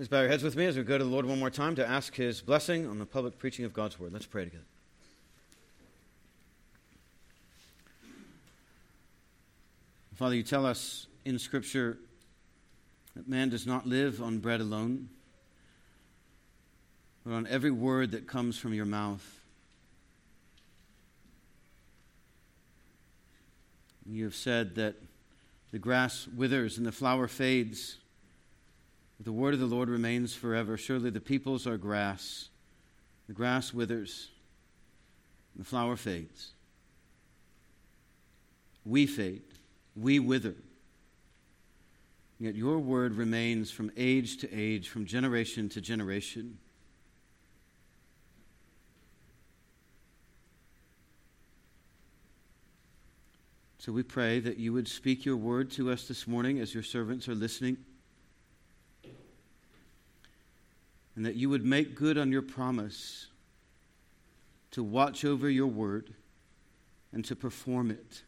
Please bow your heads with me as we go to the Lord one more time to ask His blessing on the public preaching of God's Word. Let's pray together. Father, you tell us in Scripture that man does not live on bread alone, but on every word that comes from your mouth. You have said that the grass withers and the flower fades, the word of the Lord remains forever. Surely the peoples are grass. The grass withers, the flower fades. We fade, we wither. Yet your word remains from age to age, from generation to generation. So we pray that you would speak your word to us this morning as your servants are listening. And that you would make good on your promise to watch over your word and to perform it.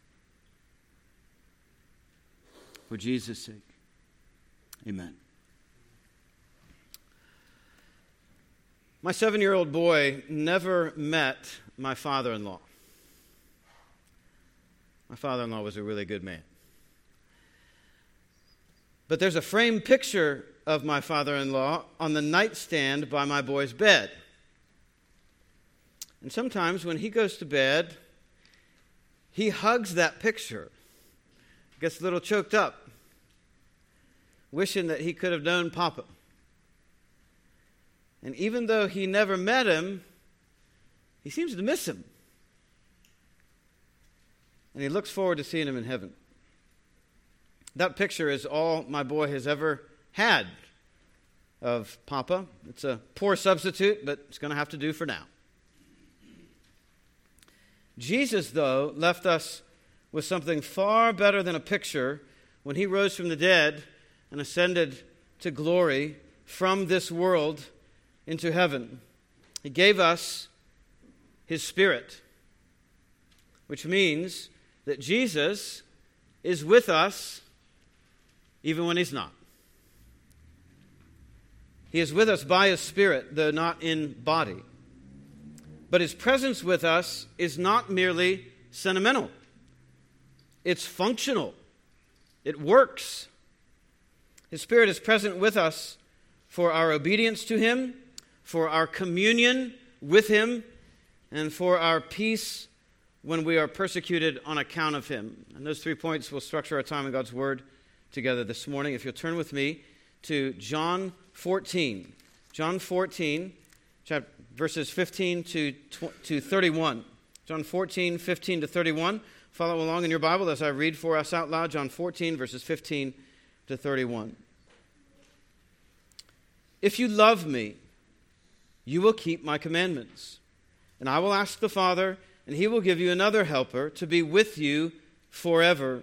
For Jesus' sake. Amen. My seven year old boy never met my father in law. My father in law was a really good man. But there's a framed picture of my father in law on the nightstand by my boy's bed. And sometimes when he goes to bed, he hugs that picture, gets a little choked up, wishing that he could have known Papa. And even though he never met him, he seems to miss him and he looks forward to seeing him in heaven. That picture is all my boy has ever had of Papa. It's a poor substitute, but it's going to have to do for now. Jesus, though, left us with something far better than a picture when he rose from the dead and ascended to glory from this world into heaven. He gave us his Spirit, which means that Jesus is with us even when he's not. He is with us by his Spirit, though not in body. But his presence with us is not merely sentimental, it's functional, it works. His Spirit is present with us for our obedience to him, for our communion with him, and for our peace when we are persecuted on account of him. And those three points will structure our time in God's Word together this morning. If you'll turn with me to John 14. John 14, chapter, verses 15 to, to 31. John 14, 15 to 31. Follow along in your Bible as I read for us out loud. John 14, verses 15 to 31. If you love me, you will keep my commandments. And I will ask the Father and he will give you another helper to be with you forever.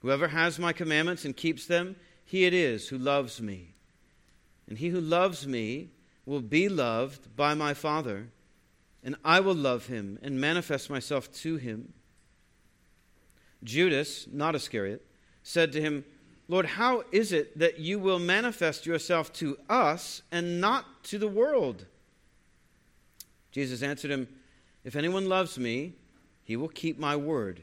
Whoever has my commandments and keeps them, he it is who loves me. And he who loves me will be loved by my Father, and I will love him and manifest myself to him. Judas, not Iscariot, said to him, Lord, how is it that you will manifest yourself to us and not to the world? Jesus answered him, If anyone loves me, he will keep my word,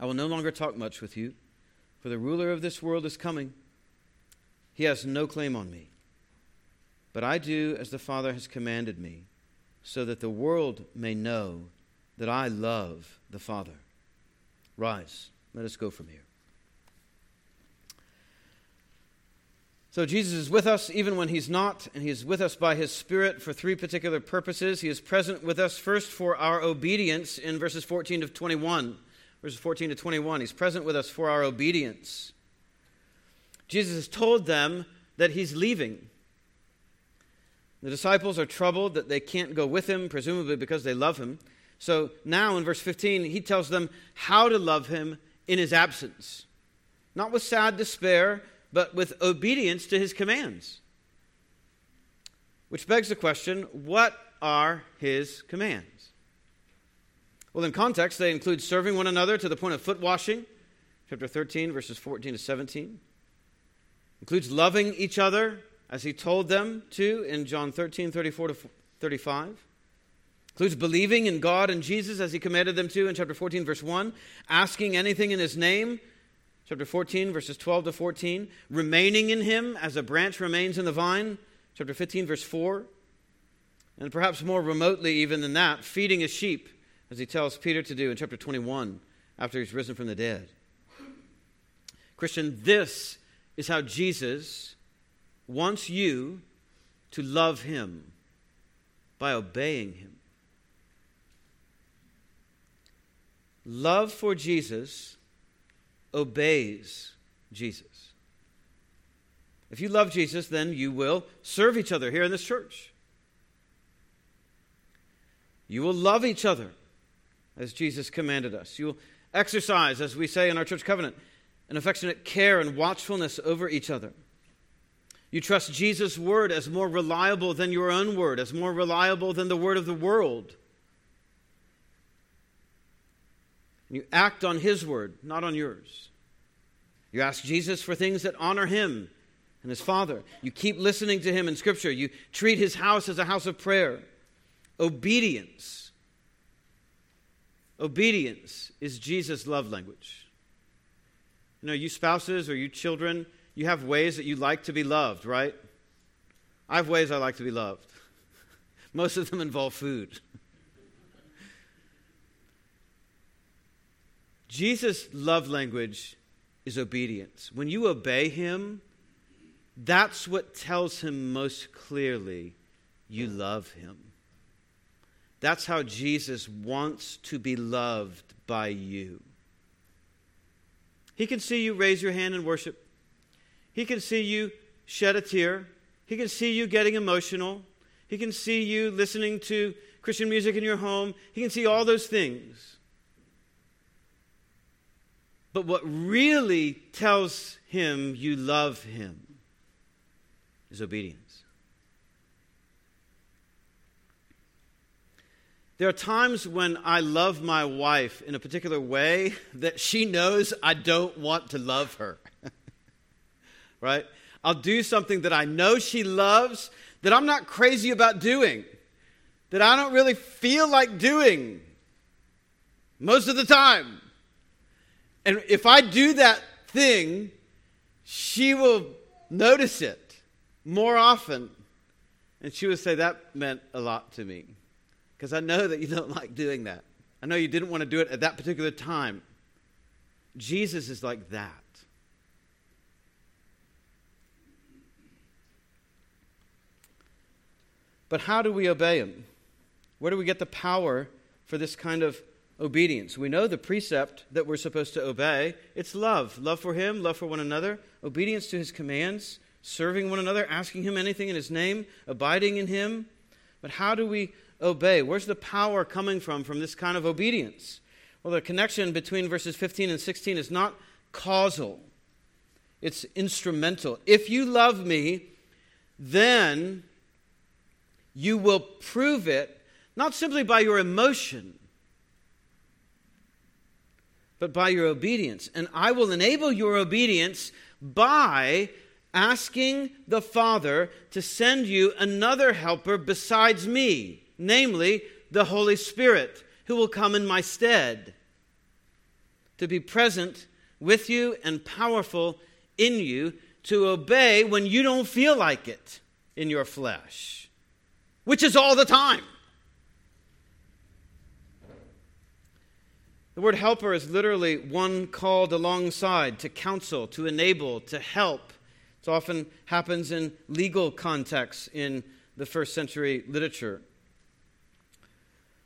I will no longer talk much with you, for the ruler of this world is coming. He has no claim on me. But I do as the Father has commanded me, so that the world may know that I love the Father. Rise, let us go from here. So Jesus is with us even when he's not, and he is with us by his Spirit for three particular purposes. He is present with us first for our obedience in verses 14 to 21. Verses 14 to 21. He's present with us for our obedience. Jesus has told them that he's leaving. The disciples are troubled that they can't go with him, presumably because they love him. So now in verse 15, he tells them how to love him in his absence. Not with sad despair, but with obedience to his commands. Which begs the question what are his commands? Well, in context, they include serving one another to the point of foot washing, chapter 13, verses 14 to 17. Includes loving each other as he told them to in John 13, 34 to 35. Includes believing in God and Jesus as he commanded them to in chapter 14, verse 1. Asking anything in his name, chapter 14, verses 12 to 14. Remaining in him as a branch remains in the vine, chapter 15, verse 4. And perhaps more remotely, even than that, feeding his sheep, as he tells Peter to do in chapter 21 after he's risen from the dead. Christian, this is how Jesus wants you to love him by obeying him. Love for Jesus obeys Jesus. If you love Jesus, then you will serve each other here in this church. You will love each other as Jesus commanded us. You will exercise, as we say in our church covenant, an affectionate care and watchfulness over each other. You trust Jesus' word as more reliable than your own word, as more reliable than the word of the world. You act on his word, not on yours. You ask Jesus for things that honor him and his Father. You keep listening to him in Scripture. You treat his house as a house of prayer. Obedience. Obedience is Jesus' love language. You know, you spouses or you children, you have ways that you like to be loved, right? I have ways I like to be loved. Most of them involve food. Jesus' love language is obedience. When you obey him, that's what tells him most clearly you love him. That's how Jesus wants to be loved by you. He can see you raise your hand in worship. He can see you shed a tear. He can see you getting emotional. He can see you listening to Christian music in your home. He can see all those things. But what really tells him you love him is obedience. There are times when I love my wife in a particular way that she knows I don't want to love her. right? I'll do something that I know she loves that I'm not crazy about doing, that I don't really feel like doing most of the time. And if I do that thing, she will notice it more often. And she would say, That meant a lot to me. Because I know that you don't like doing that. I know you didn't want to do it at that particular time. Jesus is like that. But how do we obey him? Where do we get the power for this kind of obedience. We know the precept that we're supposed to obey. It's love. Love for Him, love for one another, obedience to His commands, serving one another, asking Him anything in His name, abiding in Him. But how do we obey? Where's the power coming from from this kind of obedience? Well, the connection between verses 15 and 16 is not causal, it's instrumental. If you love me, then You will prove it not simply by your emotion, but by your obedience. And I will enable your obedience by asking the Father to send you another helper besides me, namely the Holy Spirit, who will come in my stead to be present with you and powerful in you to obey when you don't feel like it in your flesh, which is all the time. The word helper is literally one called alongside to counsel, to enable, to help. It often happens in legal contexts in the first century literature.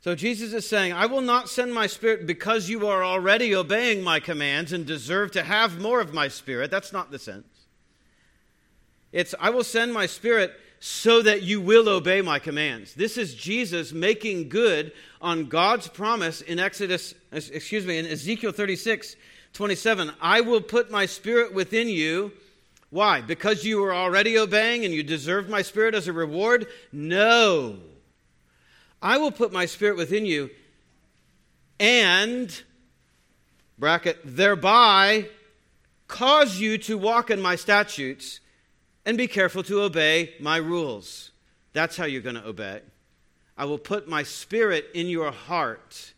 So Jesus is saying, I will not send my spirit because you are already obeying my commands and deserve to have more of my spirit. That's not the sense. It's, I will send my spirit so that you will obey my commands. This is Jesus making good on God's promise in Exodus, excuse me, in Ezekiel 36, 27. I will put my spirit within you. Why? Because you are already obeying and you deserve my spirit as a reward? No. I will put my spirit within you and, bracket, thereby cause you to walk in my statutes and be careful to obey my rules. That's how you're going to obey. I will put my spirit in your heart,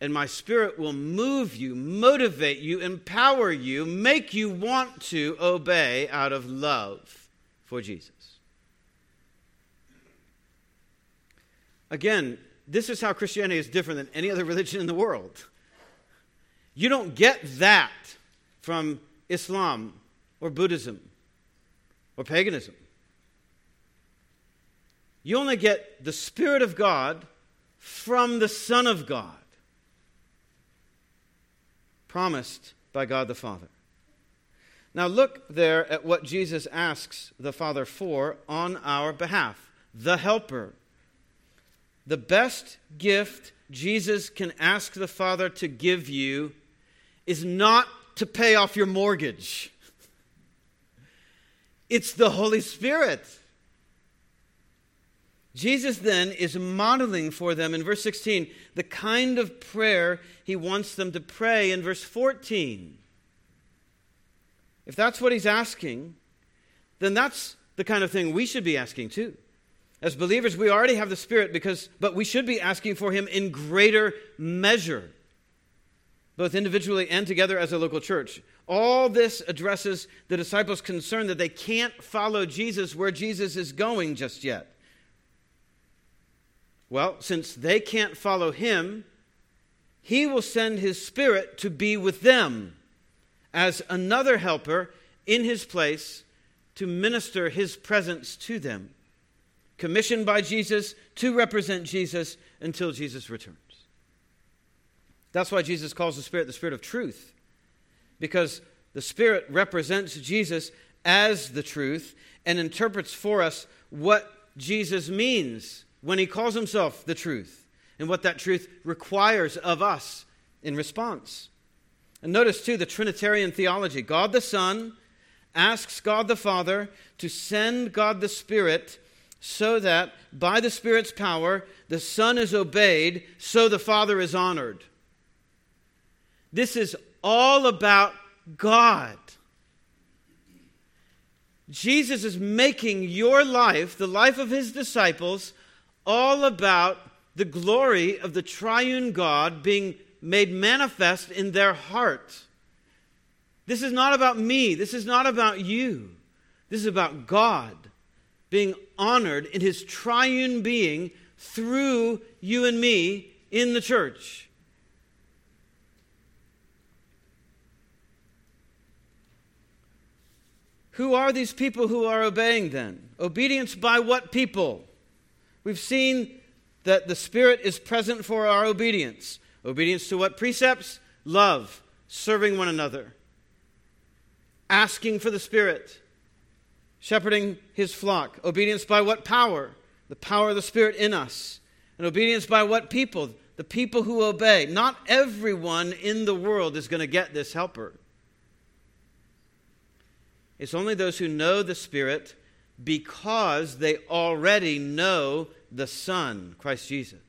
and my spirit will move you, motivate you, empower you, make you want to obey out of love for Jesus. Again, this is how Christianity is different than any other religion in the world. You don't get that from Islam or Buddhism or paganism. You only get the Spirit of God from the Son of God, promised by God the Father. Now, look there at what Jesus asks the Father for on our behalf the Helper. The best gift Jesus can ask the Father to give you is not to pay off your mortgage. It's the Holy Spirit. Jesus then is modeling for them in verse 16 the kind of prayer he wants them to pray in verse 14. If that's what he's asking, then that's the kind of thing we should be asking too. As believers, we already have the Spirit because but we should be asking for him in greater measure, both individually and together as a local church. All this addresses the disciples' concern that they can't follow Jesus where Jesus is going just yet. Well, since they can't follow him, he will send his spirit to be with them as another helper in his place to minister his presence to them, commissioned by Jesus to represent Jesus until Jesus returns. That's why Jesus calls the Spirit the Spirit of truth because the Spirit represents Jesus as the truth and interprets for us what Jesus means when he calls himself the truth and what that truth requires of us in response. And notice, too, the Trinitarian theology God the Son asks God the Father to send God the Spirit so that by the Spirit's power, the Son is obeyed, so the Father is honored. This is all about God. Jesus is making your life, the life of his disciples, all about the glory of the triune God being made manifest in their heart. This is not about me. This is not about you. This is about God being honored in his triune being through you and me in the church. Who are these people who are obeying then? Obedience by what people? We've seen that the Spirit is present for our obedience. Obedience to what precepts? Love, serving one another, asking for the Spirit, shepherding his flock. Obedience by what power? The power of the Spirit in us. And obedience by what people? The people who obey. Not everyone in the world is going to get this helper. It's only those who know the Spirit, because they already know the Son, Christ Jesus.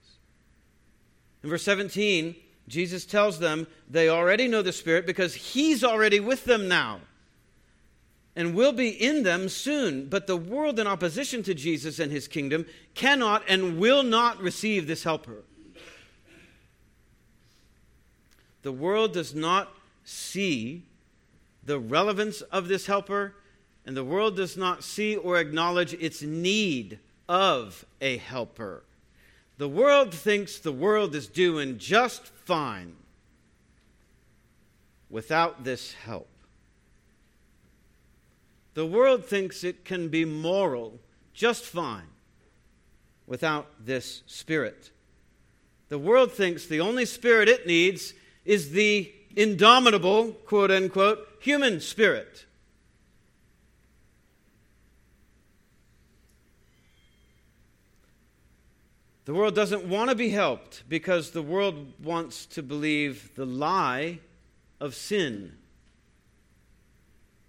In verse 17, Jesus tells them they already know the Spirit because He's already with them now and will be in them soon. But the world, in opposition to Jesus and His kingdom, cannot and will not receive this Helper. The world does not see the relevance of this Helper, and the world does not see or acknowledge its need of a Helper. The world thinks the world is doing just fine without this help. The world thinks it can be moral just fine without this spirit. The world thinks the only spirit it needs is the indomitable, quote unquote, human spirit. The world doesn't want to be helped because the world wants to believe the lie of sin.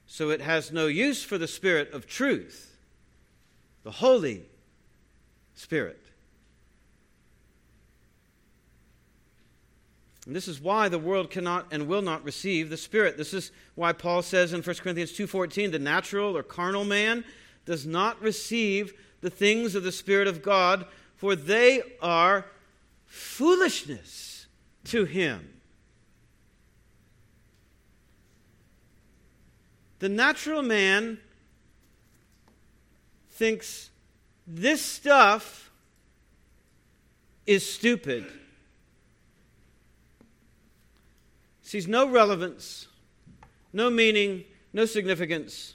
So it has no use for the Spirit of truth, the Holy Spirit. And this is why the world cannot and will not receive the Spirit. This is why Paul says in 1 Corinthians 2:14, the natural or carnal man does not receive the things of the Spirit of God for they are foolishness to him. The natural man thinks this stuff is stupid. Sees no relevance, no meaning, no significance.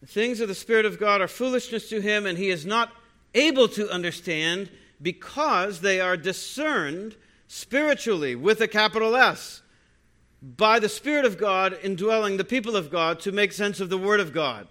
The things of the Spirit of God are foolishness to him, and he is not able to understand because they are discerned spiritually with a capital S by the Spirit of God indwelling the people of God to make sense of the Word of God.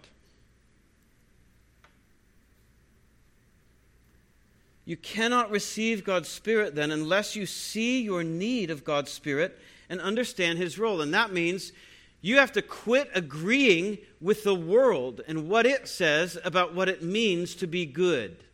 You cannot receive God's Spirit then unless you see your need of God's Spirit and understand His role. And that means you have to quit agreeing with the world and what it says about what it means to be good.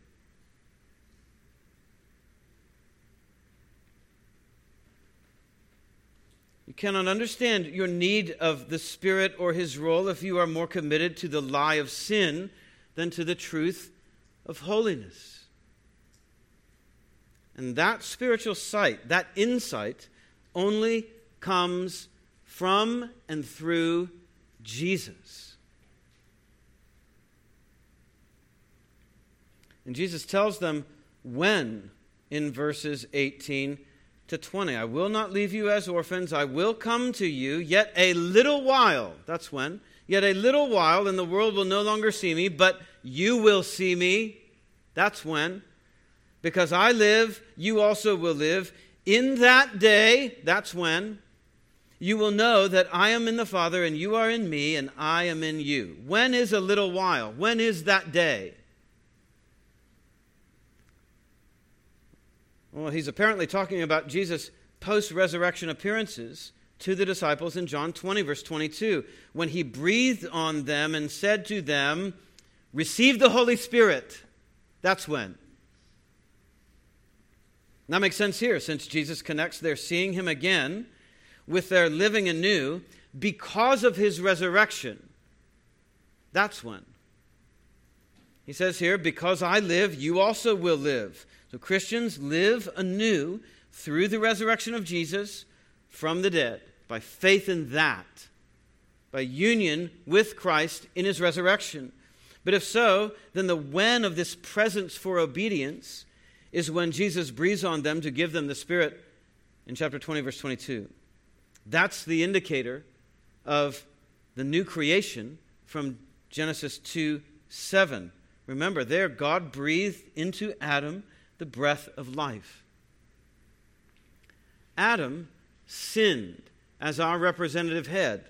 You cannot understand your need of the Spirit or His role if you are more committed to the lie of sin than to the truth of holiness. And that spiritual sight, that insight, only comes from and through Jesus. And Jesus tells them when in verses 18 to 20. I will not leave you as orphans. I will come to you yet a little while. That's when. Yet a little while, and the world will no longer see me, but you will see me. That's when. Because I live, you also will live. In that day, that's when you will know that I am in the Father, and you are in me, and I am in you. When is a little while? When is that day? Well, he's apparently talking about Jesus' post resurrection appearances to the disciples in John 20, verse 22, when he breathed on them and said to them, Receive the Holy Spirit. That's when. That makes sense here, since Jesus connects their seeing him again with their living anew because of his resurrection. That's when. He says here, Because I live, you also will live. So Christians live anew through the resurrection of Jesus from the dead by faith in that, by union with Christ in his resurrection. But if so, then the when of this presence for obedience is when Jesus breathes on them to give them the Spirit in chapter 20, verse 22. That's the indicator of the new creation from Genesis 2 7. Remember, there God breathed into Adam the breath of life. Adam sinned as our representative head,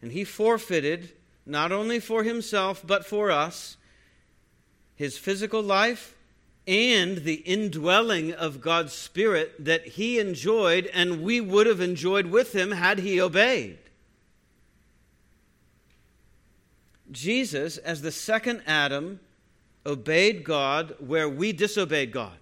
and he forfeited, not only for himself, but for us, his physical life and the indwelling of God's Spirit that he enjoyed and we would have enjoyed with him had he obeyed. Jesus, as the second Adam, obeyed God where we disobeyed God.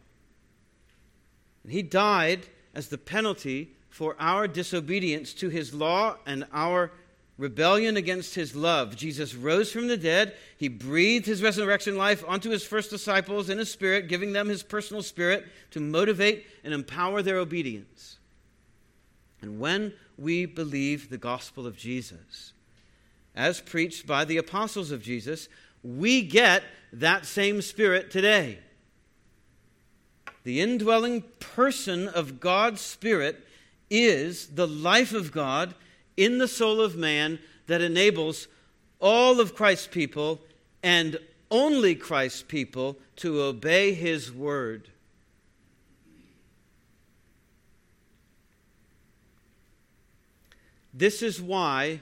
And he died as the penalty for our disobedience to his law and our rebellion against his love. Jesus rose from the dead. He breathed his resurrection life onto his first disciples in his spirit, giving them his personal spirit to motivate and empower their obedience. And when we believe the gospel of Jesus, as preached by the apostles of Jesus, we get that same spirit today. The indwelling person of God's Spirit is the life of God in the soul of man that enables all of Christ's people and only Christ's people to obey his word. This is why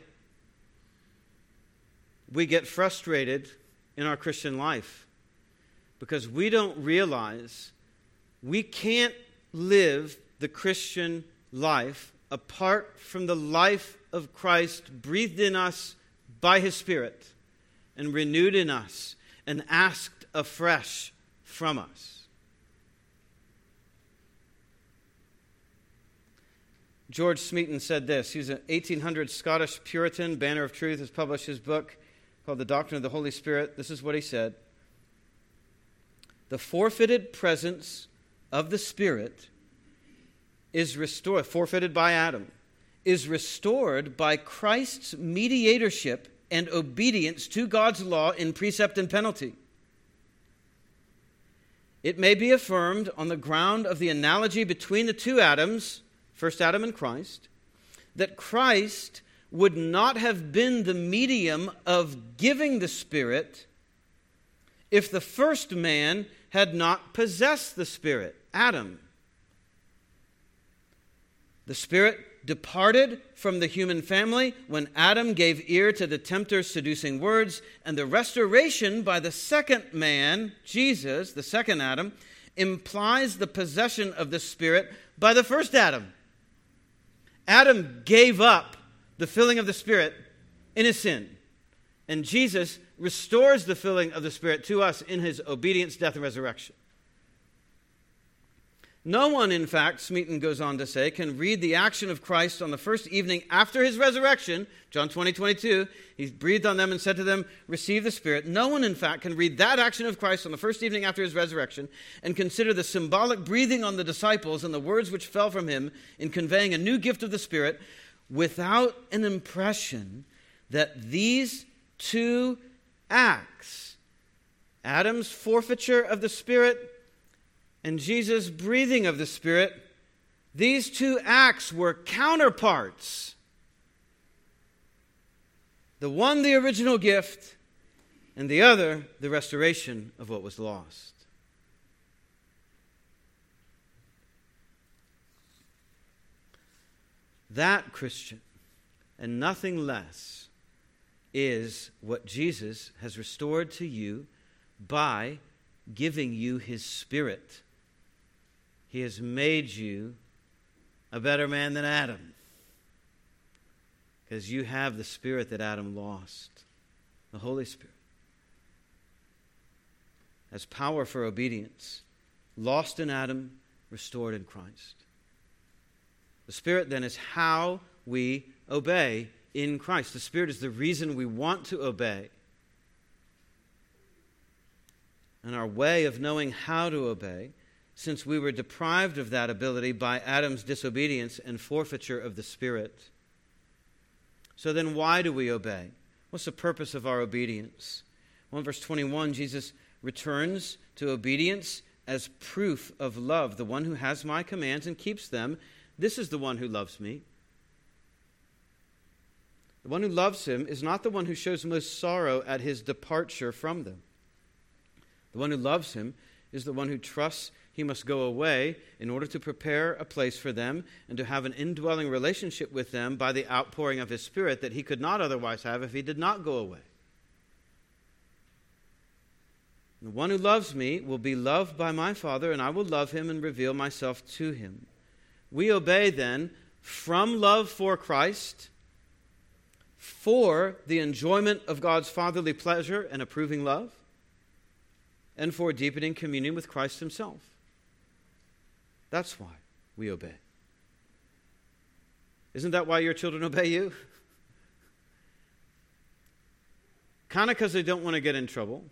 we get frustrated in our Christian life because we don't realize we can't live the Christian life apart from the life of Christ breathed in us by his Spirit and renewed in us and asked afresh from us. George Smeaton said this. He's an 1800 Scottish Puritan, banner of truth, has published his book called The Doctrine of the Holy Spirit. This is what he said The forfeited presence of the Spirit is restored, forfeited by Adam, is restored by Christ's mediatorship and obedience to God's law in precept and penalty. It may be affirmed on the ground of the analogy between the two Adams, first Adam and Christ, that Christ would not have been the medium of giving the Spirit if the first man had not possessed the Spirit, Adam. The Spirit departed from the human family when Adam gave ear to the tempter's seducing words, and the restoration by the second man, Jesus, the second Adam, implies the possession of the Spirit by the first Adam. Adam gave up the filling of the Spirit in his sin, and Jesus restores the filling of the Spirit to us in his obedience, death, and resurrection. No one, in fact, Smeaton goes on to say, can read the action of Christ on the first evening after his resurrection, John 20, 22. He breathed on them and said to them, Receive the Spirit. No one, in fact, can read that action of Christ on the first evening after his resurrection and consider the symbolic breathing on the disciples and the words which fell from him in conveying a new gift of the Spirit without an impression that these two acts, Adam's forfeiture of the Spirit and Jesus' breathing of the Spirit, these two acts were counterparts. The one, the original gift, and the other, the restoration of what was lost. That, Christian, and nothing less, is what Jesus has restored to you by giving you his Spirit. He has made you a better man than Adam. Because you have the Spirit that Adam lost the Holy Spirit. As power for obedience, lost in Adam, restored in Christ. The Spirit then is how we obey in Christ. The Spirit is the reason we want to obey. And our way of knowing how to obey since we were deprived of that ability by Adam's disobedience and forfeiture of the Spirit. So then, why do we obey? What's the purpose of our obedience? Well, in verse 21, Jesus returns to obedience as proof of love. The one who has my commands and keeps them, this is the one who loves me. The one who loves him is not the one who shows most sorrow at his departure from them. The one who loves him is the one who trusts he must go away in order to prepare a place for them and to have an indwelling relationship with them by the outpouring of his Spirit that he could not otherwise have if he did not go away. The one who loves me will be loved by my Father, and I will love him and reveal myself to him. We obey then from love for Christ, for the enjoyment of God's fatherly pleasure and approving love, and for deepening communion with Christ Himself. That's why we obey. Isn't that why your children obey you? kind of because they don't want to get in trouble,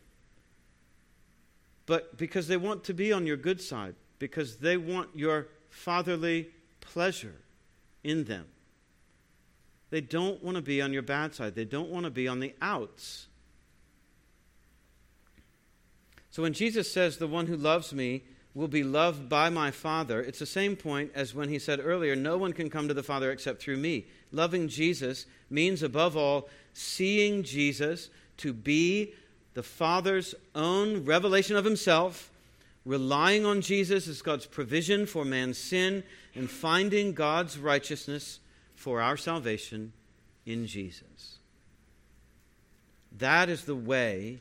but because they want to be on your good side, because they want your fatherly pleasure in them. They don't want to be on your bad side, they don't want to be on the outs. So when Jesus says, The one who loves me will be loved by my Father, it's the same point as when he said earlier, No one can come to the Father except through me. Loving Jesus means, above all, seeing Jesus to be the Father's own revelation of himself, relying on Jesus as God's provision for man's sin, and finding God's righteousness for our salvation in Jesus. That is the way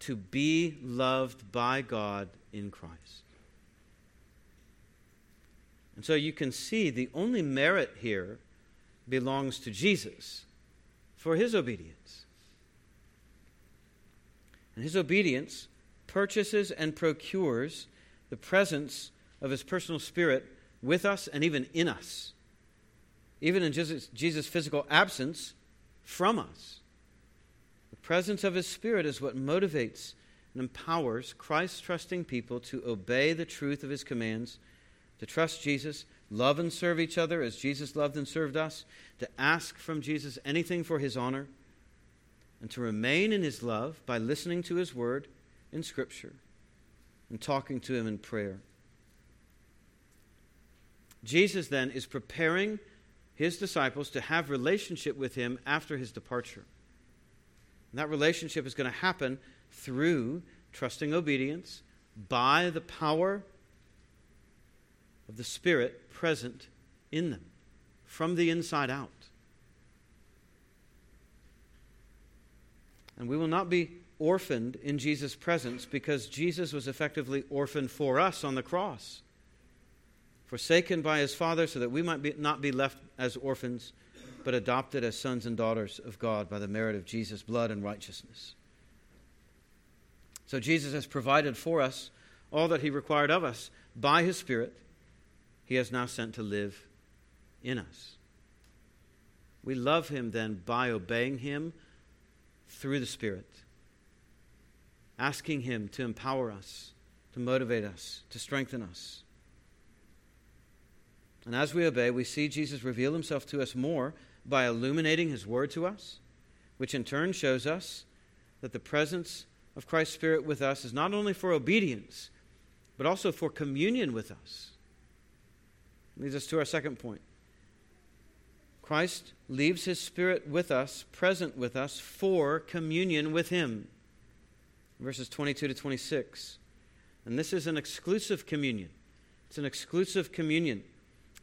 to be loved by God in Christ. And so you can see the only merit here belongs to Jesus for his obedience. And his obedience purchases and procures the presence of his personal spirit with us and even in us, even in Jesus', Jesus' physical absence from us. The presence of His Spirit is what motivates and empowers Christ trusting people to obey the truth of His commands, to trust Jesus, love and serve each other as Jesus loved and served us, to ask from Jesus anything for His honor, and to remain in His love by listening to His word in Scripture and talking to Him in prayer. Jesus then is preparing his disciples to have relationship with him after his departure. And that relationship is going to happen through trusting obedience by the power of the Spirit present in them from the inside out. And we will not be orphaned in Jesus' presence because Jesus was effectively orphaned for us on the cross, forsaken by his Father so that we might be, not be left as orphans but adopted as sons and daughters of God by the merit of Jesus' blood and righteousness. So Jesus has provided for us all that he required of us by his Spirit. He has now sent to live in us. We love him then by obeying him through the Spirit, asking him to empower us, to motivate us, to strengthen us. And as we obey, we see Jesus reveal himself to us more by illuminating His Word to us, which in turn shows us that the presence of Christ's Spirit with us is not only for obedience, but also for communion with us. Leads us to our second point. Christ leaves his Spirit with us, present with us, for communion with him. Verses 22 to 26. And this is an exclusive communion. It's an exclusive communion.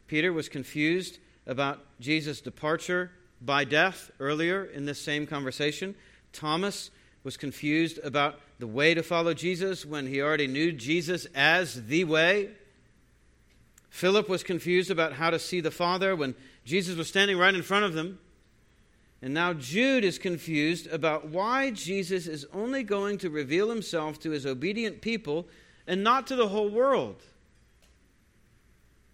Peter was confused about Jesus' departure by death earlier in this same conversation. Thomas was confused about the way to follow Jesus when he already knew Jesus as the way. Philip was confused about how to see the Father when Jesus was standing right in front of them. And now Jude is confused about why Jesus is only going to reveal himself to his obedient people and not to the whole world.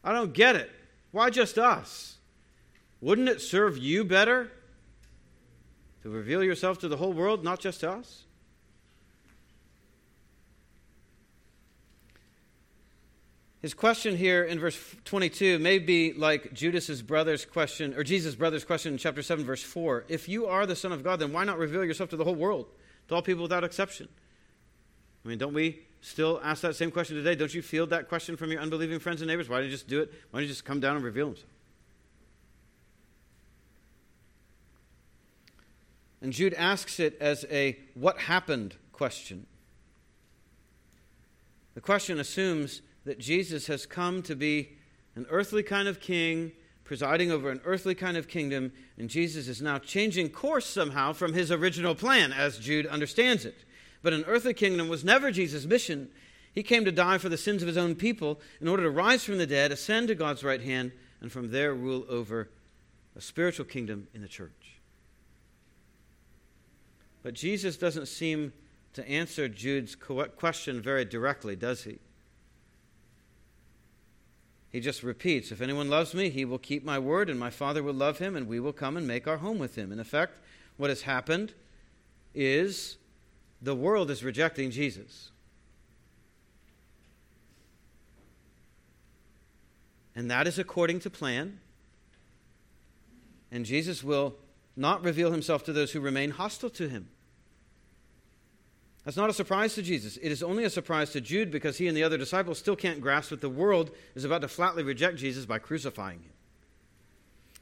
I don't get it. Why just us? Wouldn't it serve you better to reveal yourself to the whole world, not just us? His question here in verse 22 may be like Judas's brother's question, or Jesus' brother's question in chapter 7, verse 4. If you are the Son of God, then why not reveal yourself to the whole world, to all people without exception? I mean, don't we still ask that same question today? Don't you feel that question from your unbelieving friends and neighbors? Why don't you just do it? Why don't you just come down and reveal himself? And Jude asks it as a what happened question. The question assumes that Jesus has come to be an earthly kind of king, presiding over an earthly kind of kingdom, and Jesus is now changing course somehow from his original plan, as Jude understands it. But an earthly kingdom was never Jesus' mission. He came to die for the sins of his own people in order to rise from the dead, ascend to God's right hand, and from there rule over a spiritual kingdom in the church. But Jesus doesn't seem to answer Jude's question very directly, does he? He just repeats, If anyone loves me, he will keep my word, and my Father will love him, and we will come and make our home with him. In effect, what has happened is the world is rejecting Jesus. And that is according to plan. And Jesus will not reveal himself to those who remain hostile to him. That's not a surprise to Jesus. It is only a surprise to Jude because he and the other disciples still can't grasp that the world is about to flatly reject Jesus by crucifying him.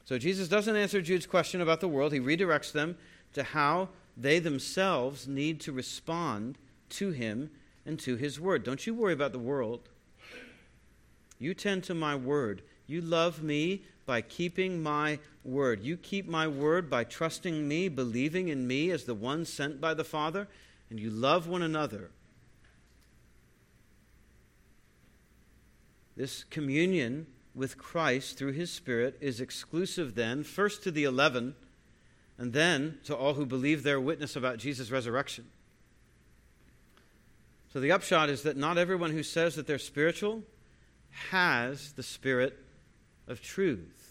So Jesus doesn't answer Jude's question about the world. He redirects them to how they themselves need to respond to him and to his word. Don't you worry about the world. You tend to my word. You love me by keeping my word. You keep my word by trusting me, believing in me as the one sent by the Father and you love one another, this communion with Christ through his Spirit is exclusive then, first to the eleven, and then to all who believe their witness about Jesus' resurrection. So the upshot is that not everyone who says that they're spiritual has the Spirit of truth.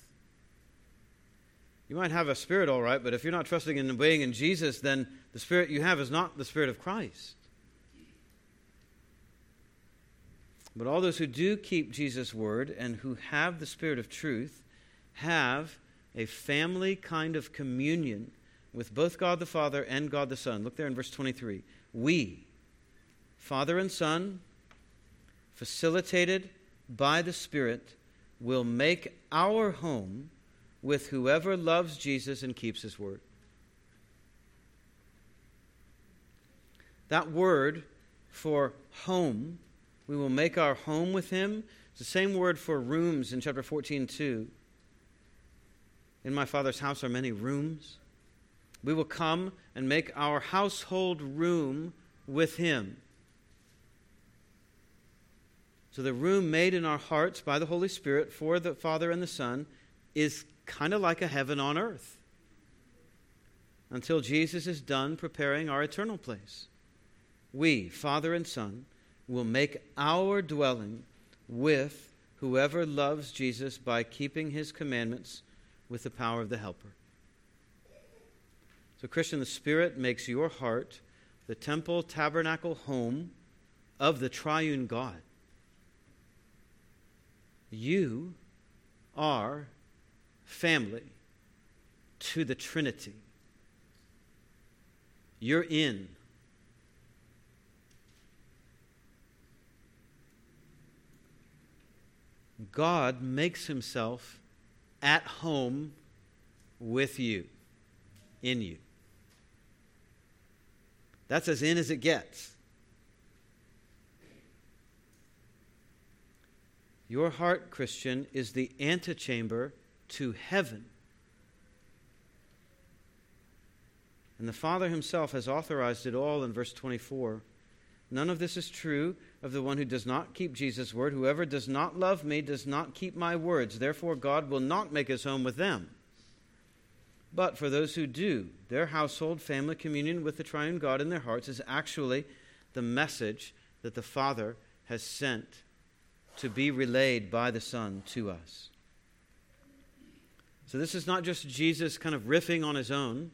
You might have a spirit, all right, but if you're not trusting and obeying in Jesus, then the spirit you have is not the spirit of Christ. But all those who do keep Jesus' word and who have the spirit of truth have a family kind of communion with both God the Father and God the Son. Look there in verse 23. We, Father and Son, facilitated by the Spirit, will make our home with whoever loves Jesus and keeps his word. That word for home, we will make our home with him. It's the same word for rooms in chapter 14, 2. In my Father's house are many rooms. We will come and make our household room with him. So, the room made in our hearts by the Holy Spirit for the Father and the Son is kind of like a heaven on earth until Jesus is done preparing our eternal place we, Father and Son, will make our dwelling with whoever loves Jesus by keeping his commandments with the power of the Helper. So, Christian, the Spirit makes your heart the temple, tabernacle, home of the triune God. You are family to the Trinity. You're in God makes himself at home with you, in you. That's as in as it gets. Your heart, Christian, is the antechamber to heaven. And the Father himself has authorized it all in verse 24. None of this is true of the one who does not keep Jesus' word. Whoever does not love me does not keep my words. Therefore, God will not make his home with them. But for those who do, their household, family communion with the triune God in their hearts is actually the message that the Father has sent to be relayed by the Son to us. So, this is not just Jesus kind of riffing on his own.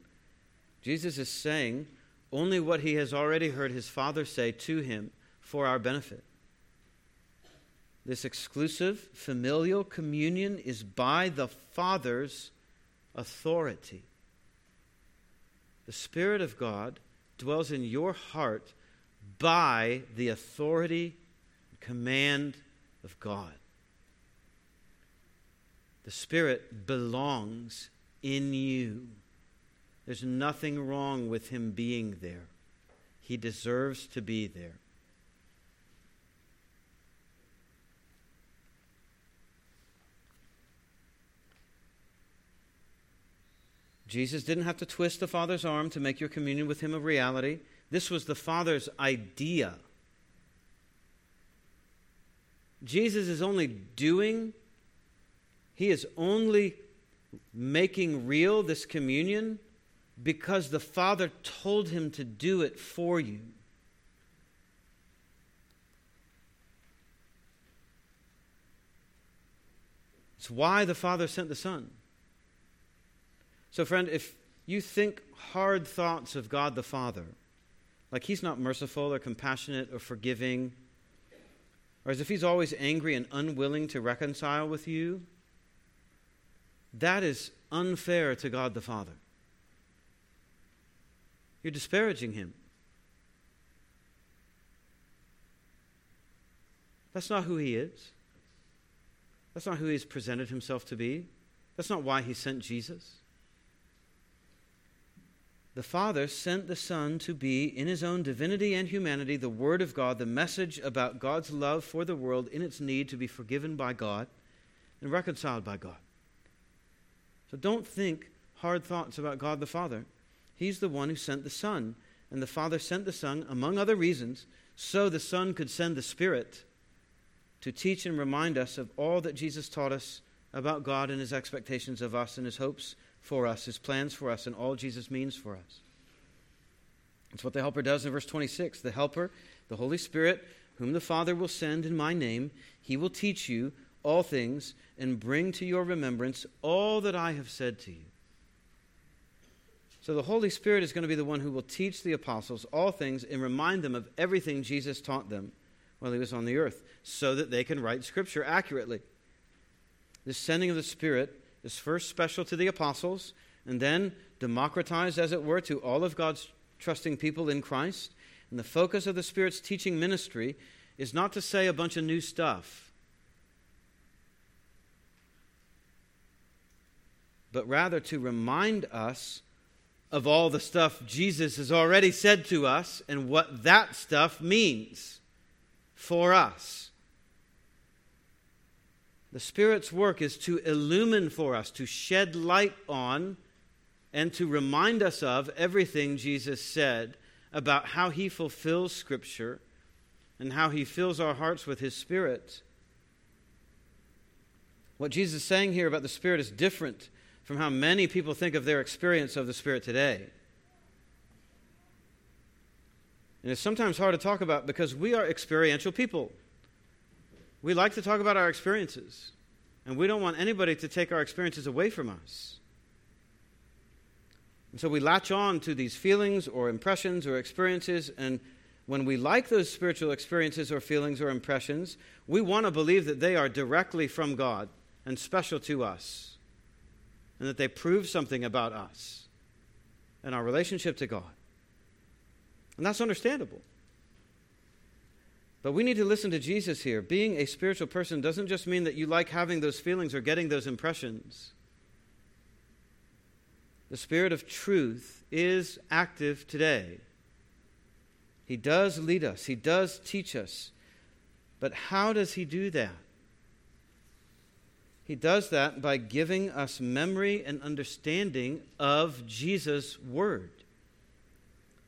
Jesus is saying, only what he has already heard his Father say to him for our benefit. This exclusive familial communion is by the Father's authority. The Spirit of God dwells in your heart by the authority and command of God. The Spirit belongs in you. There's nothing wrong with him being there. He deserves to be there. Jesus didn't have to twist the Father's arm to make your communion with Him a reality. This was the Father's idea. Jesus is only doing, He is only making real this communion because the Father told him to do it for you. It's why the Father sent the Son. So, friend, if you think hard thoughts of God the Father, like he's not merciful or compassionate or forgiving, or as if he's always angry and unwilling to reconcile with you, that is unfair to God the Father. You're disparaging him. That's not who he is. That's not who he's presented himself to be. That's not why he sent Jesus. The Father sent the Son to be, in his own divinity and humanity, the Word of God, the message about God's love for the world in its need to be forgiven by God and reconciled by God. So don't think hard thoughts about God the Father. He's the one who sent the Son. And the Father sent the Son, among other reasons, so the Son could send the Spirit to teach and remind us of all that Jesus taught us about God and his expectations of us and his hopes for us, his plans for us, and all Jesus means for us. That's what the Helper does in verse 26. The Helper, the Holy Spirit, whom the Father will send in my name, he will teach you all things and bring to your remembrance all that I have said to you. So the Holy Spirit is going to be the one who will teach the apostles all things and remind them of everything Jesus taught them while he was on the earth, so that they can write Scripture accurately. The sending of the Spirit is first special to the apostles, and then democratized, as it were, to all of God's trusting people in Christ. And the focus of the Spirit's teaching ministry is not to say a bunch of new stuff, but rather to remind us of all the stuff Jesus has already said to us and what that stuff means for us. The Spirit's work is to illumine for us, to shed light on, and to remind us of everything Jesus said about how He fulfills Scripture and how He fills our hearts with His Spirit. What Jesus is saying here about the Spirit is different from how many people think of their experience of the Spirit today. And it's sometimes hard to talk about because we are experiential people. We like to talk about our experiences, and we don't want anybody to take our experiences away from us. And so we latch on to these feelings or impressions or experiences, and when we like those spiritual experiences or feelings or impressions, we want to believe that they are directly from God and special to us and that they prove something about us and our relationship to God. And that's understandable. But we need to listen to Jesus here. Being a spiritual person doesn't just mean that you like having those feelings or getting those impressions. The Spirit of truth is active today. He does lead us, He does teach us. But how does He do that? He does that by giving us memory and understanding of Jesus' word.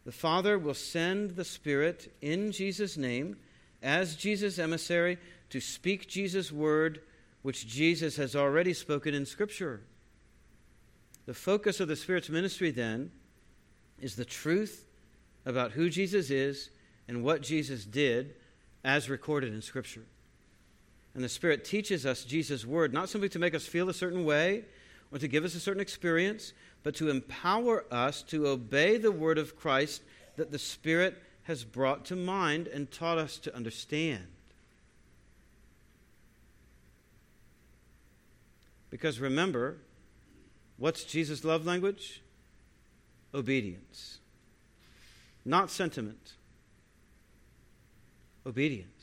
The Father will send the Spirit in Jesus' name as Jesus' emissary to speak Jesus' word, which Jesus has already spoken in Scripture. The focus of the Spirit's ministry, then, is the truth about who Jesus is and what Jesus did as recorded in Scripture. And the Spirit teaches us Jesus' word, not simply to make us feel a certain way or to give us a certain experience, but to empower us to obey the word of Christ that the Spirit has brought to mind and taught us to understand. Because remember, what's Jesus' love language? Obedience. Not sentiment. Obedience.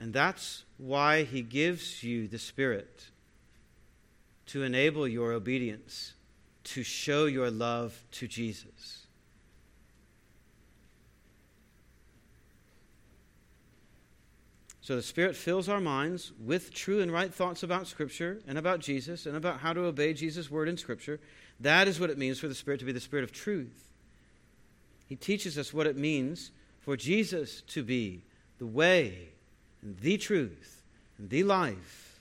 And that's why he gives you the Spirit to enable your obedience, to show your love to Jesus. So the Spirit fills our minds with true and right thoughts about Scripture and about Jesus and about how to obey Jesus' word in Scripture. That is what it means for the Spirit to be the Spirit of truth. He teaches us what it means for Jesus to be the way, the truth and the life.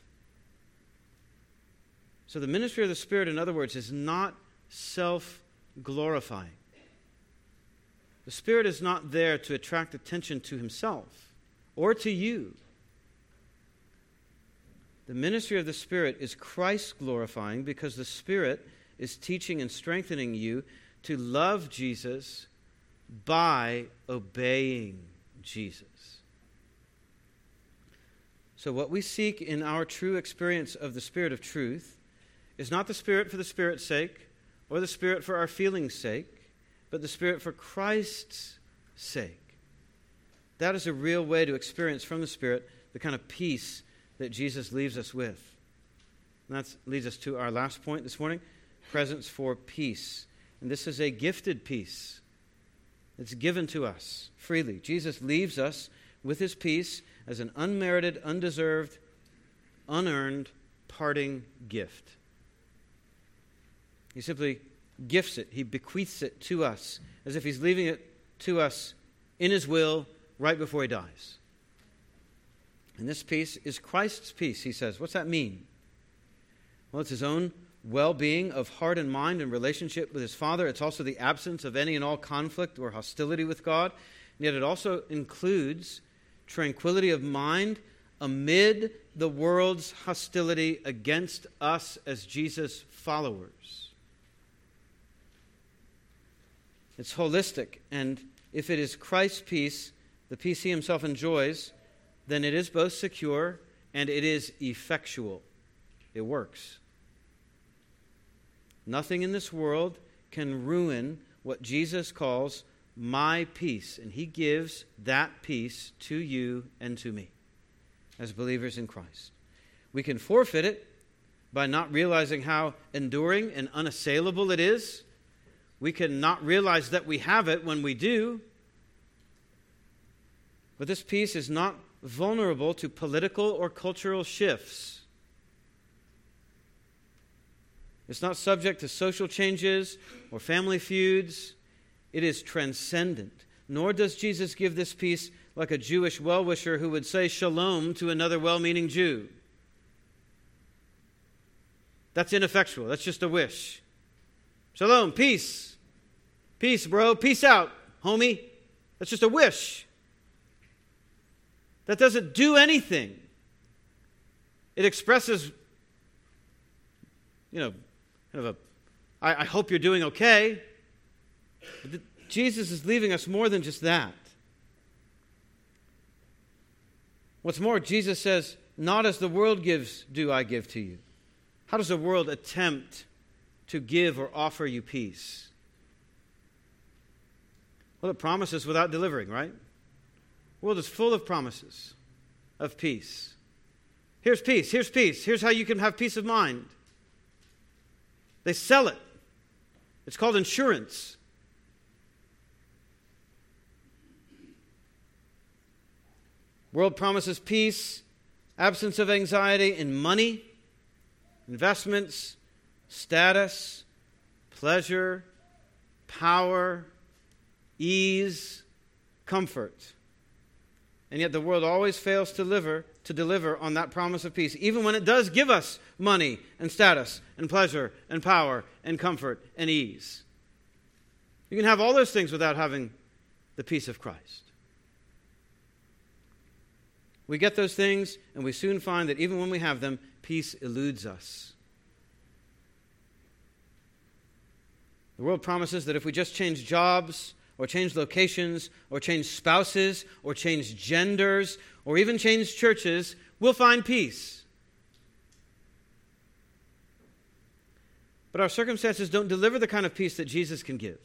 So, the ministry of the Spirit, in other words, is not self glorifying. The Spirit is not there to attract attention to Himself or to you. The ministry of the Spirit is Christ glorifying because the Spirit is teaching and strengthening you to love Jesus by obeying Jesus. So, what we seek in our true experience of the Spirit of truth is not the Spirit for the Spirit's sake or the Spirit for our feelings' sake, but the Spirit for Christ's sake. That is a real way to experience from the Spirit the kind of peace that Jesus leaves us with. And that leads us to our last point this morning presence for peace. And this is a gifted peace. It's given to us freely. Jesus leaves us with his peace as an unmerited, undeserved, unearned parting gift. He simply gifts it, he bequeaths it to us as if he's leaving it to us in his will right before he dies. And this peace is Christ's peace, he says. What's that mean? Well, it's his own well being of heart and mind and relationship with his Father. It's also the absence of any and all conflict or hostility with God. And yet it also includes tranquility of mind amid the world's hostility against us as Jesus' followers. It's holistic, and if it is Christ's peace, the peace he himself enjoys, then it is both secure and it is effectual. It works. Nothing in this world can ruin what Jesus calls my peace, and he gives that peace to you and to me as believers in Christ. We can forfeit it by not realizing how enduring and unassailable it is. We can not realize that we have it when we do. But this peace is not vulnerable to political or cultural shifts. It's not subject to social changes or family feuds. It is transcendent. Nor does Jesus give this peace like a Jewish well wisher who would say shalom to another well meaning Jew. That's ineffectual. That's just a wish. Shalom, peace. Peace, bro. Peace out, homie. That's just a wish. That doesn't do anything. It expresses, you know, kind of a, I, I hope you're doing okay. But Jesus is leaving us more than just that. What's more, Jesus says, Not as the world gives, do I give to you. How does the world attempt to give or offer you peace? Well, it promises without delivering, right? The world is full of promises of peace. Here's peace. Here's peace. Here's how you can have peace of mind. They sell it. It's called insurance. World promises peace, absence of anxiety in money, investments, status, pleasure, power, ease, comfort. And yet the world always fails to deliver, to deliver on that promise of peace, even when it does give us money and status and pleasure and power and comfort and ease. You can have all those things without having the peace of Christ. We get those things, and we soon find that even when we have them, peace eludes us. The world promises that if we just change jobs, or change locations, or change spouses, or change genders, or even change churches, we'll find peace. But our circumstances don't deliver the kind of peace that Jesus can give.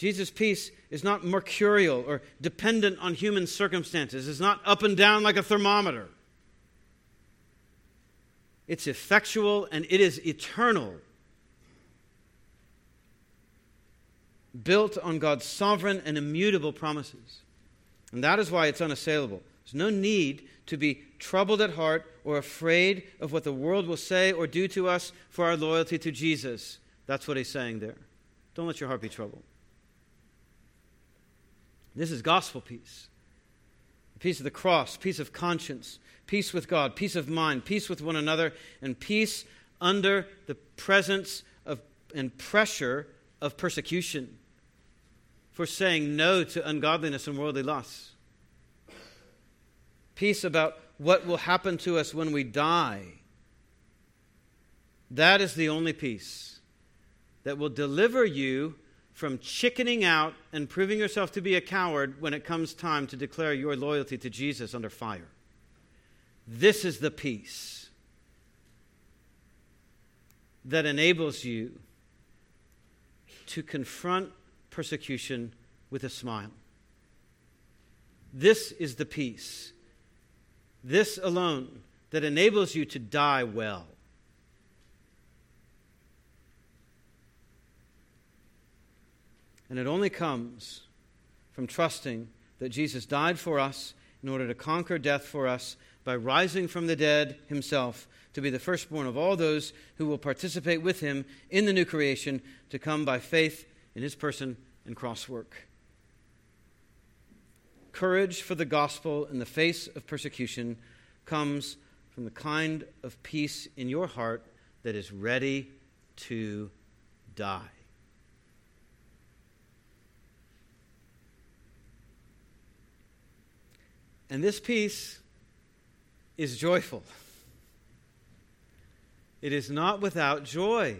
Jesus' peace is not mercurial or dependent on human circumstances, it's not up and down like a thermometer. It's effectual and it is eternal. built on God's sovereign and immutable promises. And that is why it's unassailable. There's no need to be troubled at heart or afraid of what the world will say or do to us for our loyalty to Jesus. That's what he's saying there. Don't let your heart be troubled. This is gospel peace. Peace of the cross, peace of conscience, peace with God, peace of mind, peace with one another, and peace under the presence of, and pressure of persecution for saying no to ungodliness and worldly lusts. Peace about what will happen to us when we die. That is the only peace that will deliver you from chickening out and proving yourself to be a coward when it comes time to declare your loyalty to Jesus under fire. This is the peace that enables you to confront persecution with a smile. This is the peace, this alone, that enables you to die well. And it only comes from trusting that Jesus died for us in order to conquer death for us by rising from the dead himself to be the firstborn of all those who will participate with him in the new creation to come by faith in his person and cross work. Courage for the gospel in the face of persecution comes from the kind of peace in your heart that is ready to die. And this peace is joyful. It is not without joy.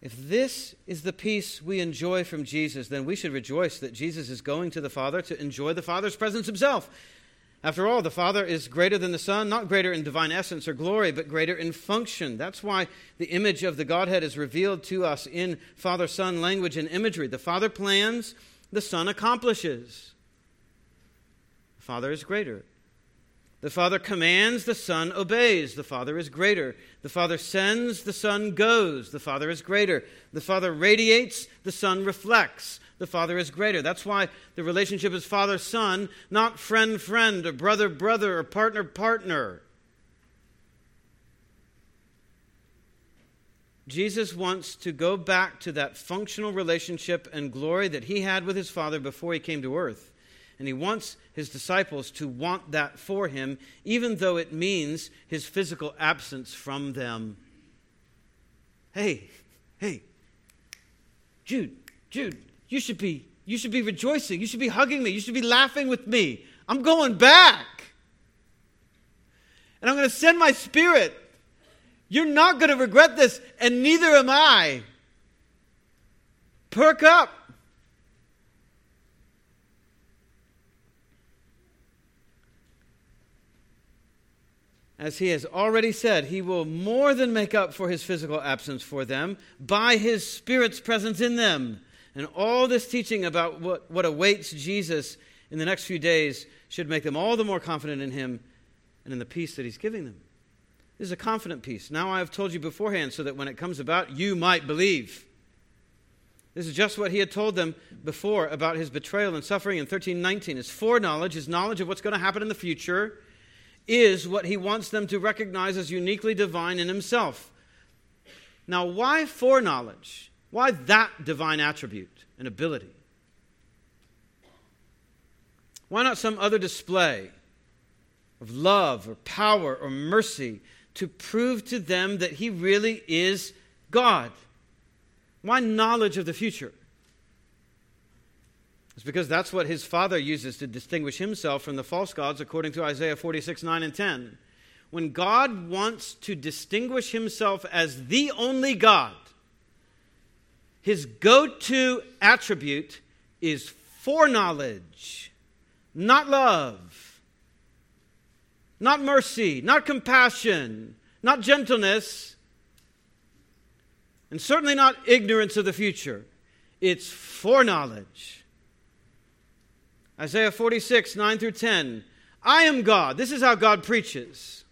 If this is the peace we enjoy from Jesus, then we should rejoice that Jesus is going to the Father to enjoy the Father's presence himself. After all, the Father is greater than the Son, not greater in divine essence or glory, but greater in function. That's why the image of the Godhead is revealed to us in Father Son language and imagery. The Father plans, the Son accomplishes. The Father is greater. The Father commands, the Son obeys. The Father is greater. The Father sends, the Son goes. The Father is greater. The Father radiates, the Son reflects. The Father is greater. That's why the relationship is Father Son, not friend friend or brother brother or partner partner. Jesus wants to go back to that functional relationship and glory that he had with his Father before he came to earth. And he wants his disciples to want that for him, even though it means his physical absence from them. Hey, hey, Jude, Jude, you should be you should be rejoicing. You should be hugging me. You should be laughing with me. I'm going back. And I'm going to send my spirit. You're not going to regret this, and neither am I. Perk up. as he has already said, he will more than make up for his physical absence for them by his Spirit's presence in them. And all this teaching about what, what awaits Jesus in the next few days should make them all the more confident in him and in the peace that he's giving them. This is a confident peace. Now I have told you beforehand so that when it comes about, you might believe. This is just what he had told them before about his betrayal and suffering in 1319. His foreknowledge, his knowledge of what's going to happen in the future is what he wants them to recognize as uniquely divine in himself. Now, why foreknowledge? Why that divine attribute and ability? Why not some other display of love or power or mercy to prove to them that he really is God? Why knowledge of the future? It's because that's what his father uses to distinguish himself from the false gods, according to Isaiah 46 9 and 10. When God wants to distinguish himself as the only God, his go to attribute is foreknowledge, not love, not mercy, not compassion, not gentleness, and certainly not ignorance of the future. It's foreknowledge. Isaiah 46, 9 through 10. I am God. This is how God preaches.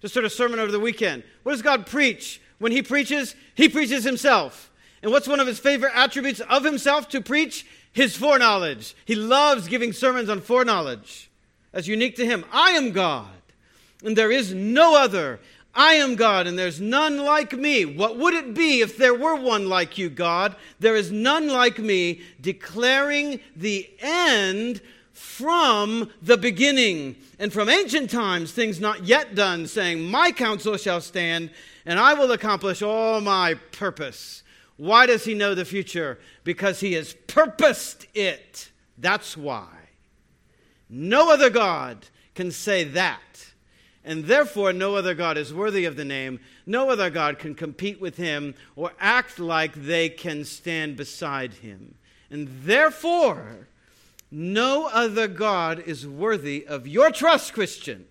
Just sort of sermon over the weekend. What does God preach? When he preaches, he preaches himself. And what's one of his favorite attributes of himself to preach? His foreknowledge. He loves giving sermons on foreknowledge as unique to him. I am God, and there is no other. I am God, and there's none like me. What would it be if there were one like you, God? There is none like me, declaring the end from the beginning and from ancient times, things not yet done, saying, My counsel shall stand, and I will accomplish all my purpose. Why does he know the future? Because he has purposed it. That's why. No other God can say that. And therefore, no other God is worthy of the name. No other God can compete with him or act like they can stand beside him. And therefore, no other God is worthy of your trust, Christian.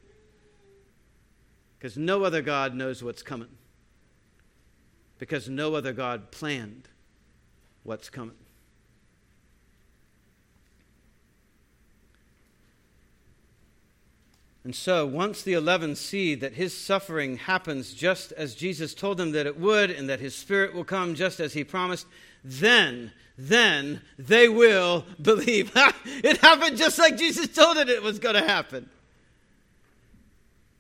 Because no other God knows what's coming. Because no other God planned what's coming. And so, once the eleven see that his suffering happens just as Jesus told them that it would, and that his Spirit will come just as he promised, then, then they will believe. it happened just like Jesus told it it was going to happen.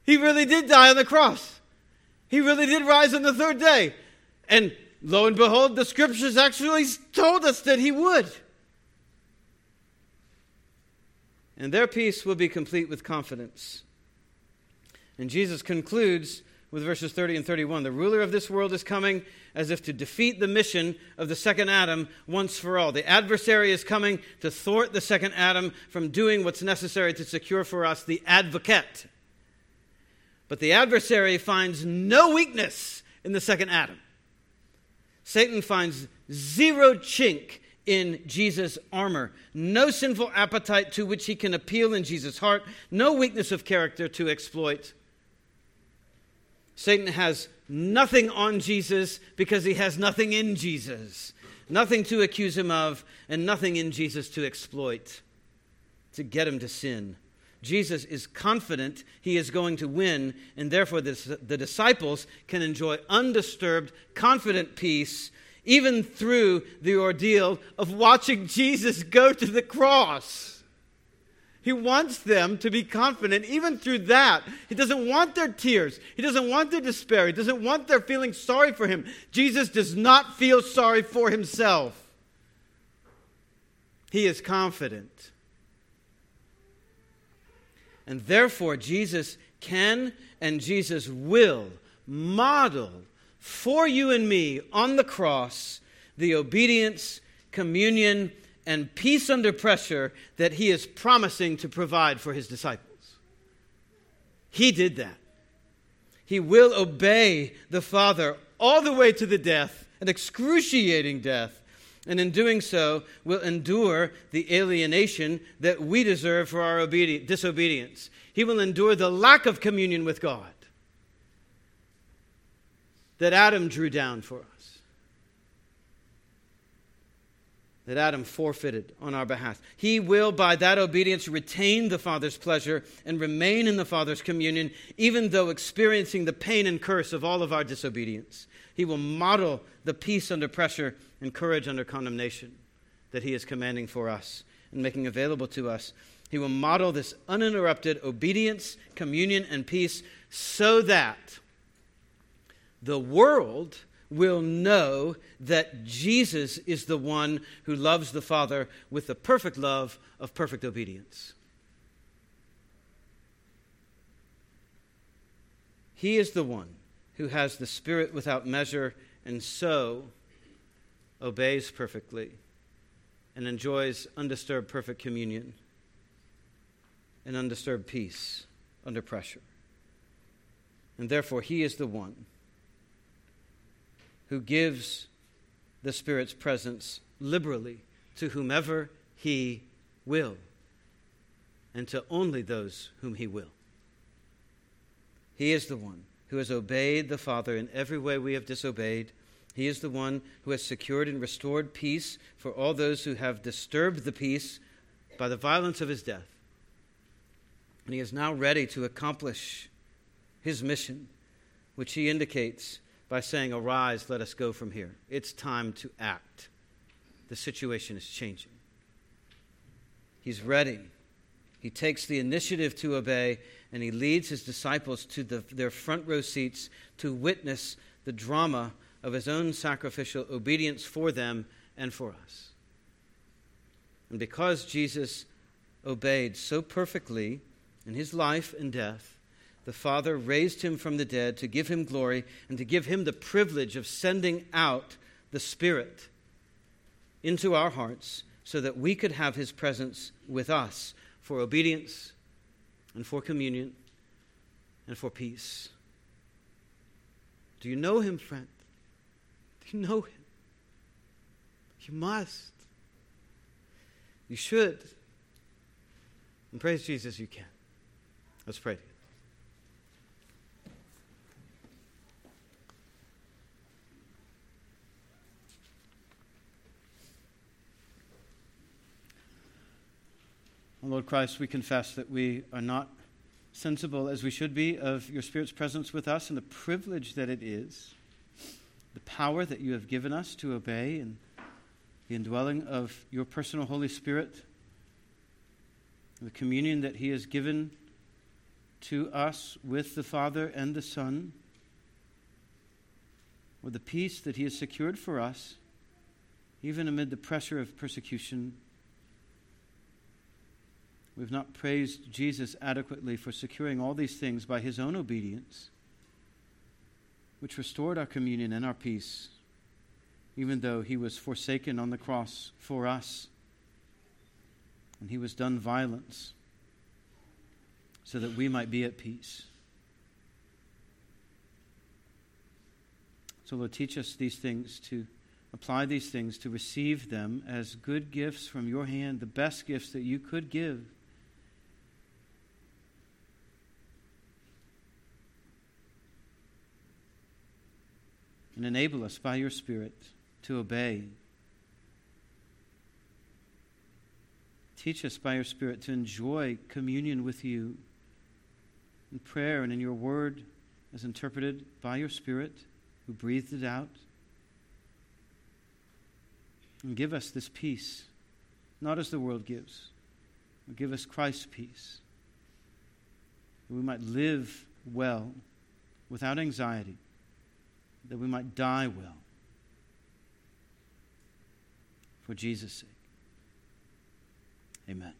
He really did die on the cross. He really did rise on the third day. And lo and behold, the scriptures actually told us that he would. and their peace will be complete with confidence. And Jesus concludes with verses 30 and 31 The ruler of this world is coming as if to defeat the mission of the second Adam once for all. The adversary is coming to thwart the second Adam from doing what's necessary to secure for us the advocate. But the adversary finds no weakness in the second Adam. Satan finds zero chink in Jesus' armor. No sinful appetite to which he can appeal in Jesus' heart. No weakness of character to exploit. Satan has nothing on Jesus because he has nothing in Jesus. Nothing to accuse him of, and nothing in Jesus to exploit, to get him to sin. Jesus is confident he is going to win, and therefore the, disciples can enjoy undisturbed, confident peace even through the ordeal of watching Jesus go to the cross. He wants them to be confident even through that. He doesn't want their tears. He doesn't want their despair. He doesn't want their feeling sorry for him. Jesus does not feel sorry for himself. He is confident. And therefore, Jesus can and Jesus will model for you and me on the cross the obedience, communion, and peace under pressure that he is promising to provide for his disciples. He did that. He will obey the Father all the way to the death, an excruciating death, and in doing so will endure the alienation that we deserve for our obedi- disobedience. He will endure the lack of communion with God that Adam drew down for us, that Adam forfeited on our behalf. He will, by that obedience, retain the Father's pleasure and remain in the Father's communion, even though experiencing the pain and curse of all of our disobedience. He will model the peace under pressure and courage under condemnation that He is commanding for us and making available to us. He will model this uninterrupted obedience, communion, and peace so that the world will know that Jesus is the one who loves the Father with the perfect love of perfect obedience. He is the one who has the Spirit without measure and so obeys perfectly and enjoys undisturbed perfect communion and undisturbed peace under pressure. And therefore, He is the one who gives the Spirit's presence liberally to whomever he will, and to only those whom he will. He is the one who has obeyed the Father in every way we have disobeyed. He is the one who has secured and restored peace for all those who have disturbed the peace by the violence of his death. And he is now ready to accomplish his mission, which he indicates by saying, Arise, let us go from here. It's time to act. The situation is changing. He's ready. He takes the initiative to obey, and he leads his disciples to the, their front row seats to witness the drama of his own sacrificial obedience for them and for us. And because Jesus obeyed so perfectly in his life and death, the Father raised him from the dead to give him glory and to give him the privilege of sending out the Spirit into our hearts so that we could have his presence with us for obedience and for communion and for peace. Do you know him, friend? You know him? You must. You should. And praise Jesus, you can. Let's pray. Lord Christ, we confess that we are not sensible as we should be of your Spirit's presence with us and the privilege that it is, the power that you have given us to obey, and the indwelling of your personal Holy Spirit, the communion that He has given to us with the Father and the Son, or the peace that He has secured for us, even amid the pressure of persecution We've not praised Jesus adequately for securing all these things by his own obedience, which restored our communion and our peace, even though he was forsaken on the cross for us and he was done violence so that we might be at peace. So, Lord, teach us these things to apply these things, to receive them as good gifts from your hand, the best gifts that you could give. And enable us by your Spirit to obey. Teach us by your Spirit to enjoy communion with you in prayer and in your word as interpreted by your Spirit who breathed it out. And give us this peace, not as the world gives, but give us Christ's peace, that we might live well without anxiety that we might die well for Jesus' sake. Amen.